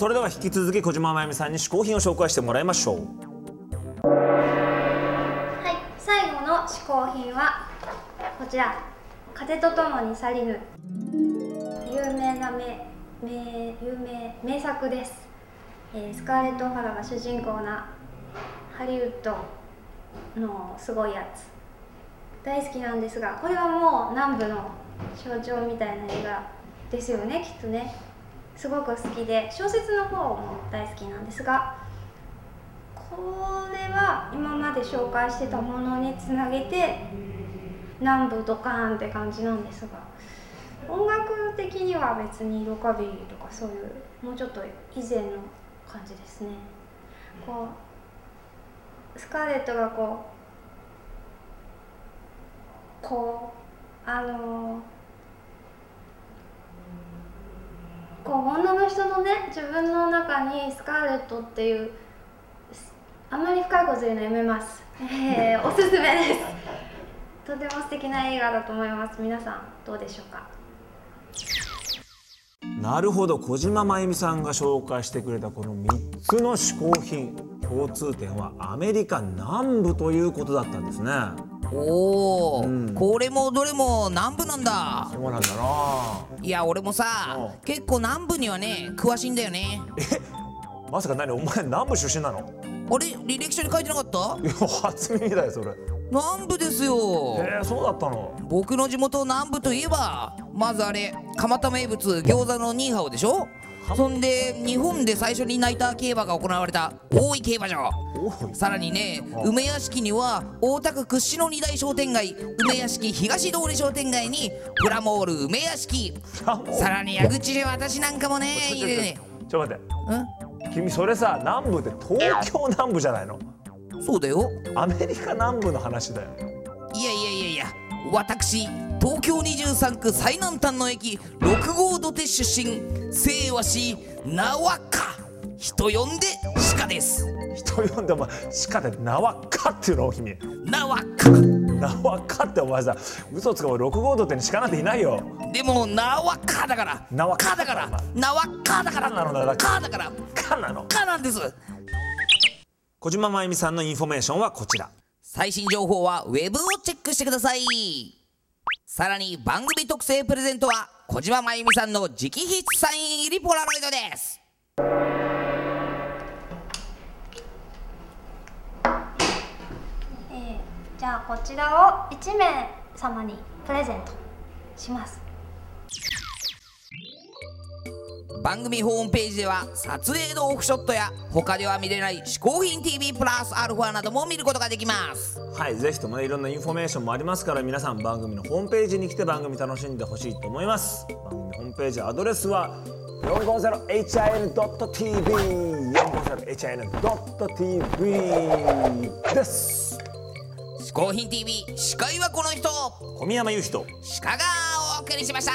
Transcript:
それでは引き続き小島真由美さんに試行品を紹介してもらいましょう。はい、最後の試行品はこちら「風とともに去りぬ」有名な名名有名名作です、えースカーレット・オハラが主人公なハリウッドのすごいやつ。大好きなんですがこれはもう南部の象徴みたいな映画ですよねきっとね。すごく好きで小説の方も大好きなんですがこれは今まで紹介してたものにつなげて南部ドカーンって感じなんですが音楽的には別にロカビリーとかそういうもうちょっと以前の感じですね。こうスカーレットがこうこうあのこう女の人のね自分の中にスカーレットっていうあんまり深いこと言うのやめます。えー、おすすめです。とても素敵な映画だと思います。皆さんどうでしょうか？なるほど小島真由美さんが紹介してくれたこの3つの嗜好品共通点はアメリカ南部ということだったんですねおお、これもどれも南部なんだ。そうなんだな。いや俺もさう。結構南部にはね詳しいんだよね。まさか何？お前南部出身なの？あれ？履歴書に書いてなかった？いや初耳だよそれ。南部ですよ。えー、そうだったの？僕の地元南部といえばまずあれ蒲田名物餃子のニーハオでしょ？そんで日本で最初にナイター競馬が行われた大井競馬場。さらにね梅屋敷には大田区屈指の二大商店街梅屋敷東通り商店街にプラモール梅屋敷。さらに矢口で私なんかもねいるね。ちょっと待ってん君それさ南部って東京南部じゃないのそうだよアメリカ南部の話だよいやいやいやいや私東京23区最南端の駅6号土手出身姓はし名はか人呼んで鹿です。人呼んでお前鹿で名はかっていうの君名はか名はかってお前さ嘘つかお前6号土手に鹿なんていないよ。でも名はかだから。名はかだから。名はかだから。なのだから。かだから。かなの。かなんです。小島真由美さんのインフォメーションはこちら最新情報はウェブをチェックしてくださいさらに番組特製プレゼントは小島真由美さんの直筆サイン入りポラロイドです、じゃあこちらを1名様にプレゼントします。番組ホームページでは撮影のオフショットや他では見れない嗜好品 TV プラスアルファなども見ることができます。はいぜひともねいろんなインフォメーションもありますから皆さん番組のホームページに来て番組楽しんでほしいと思います。番組ホームページアドレスは 450hin.tv 450hin.tv です。嗜好品 TV 司会はこの人。小宮山雄人鹿がお送りしました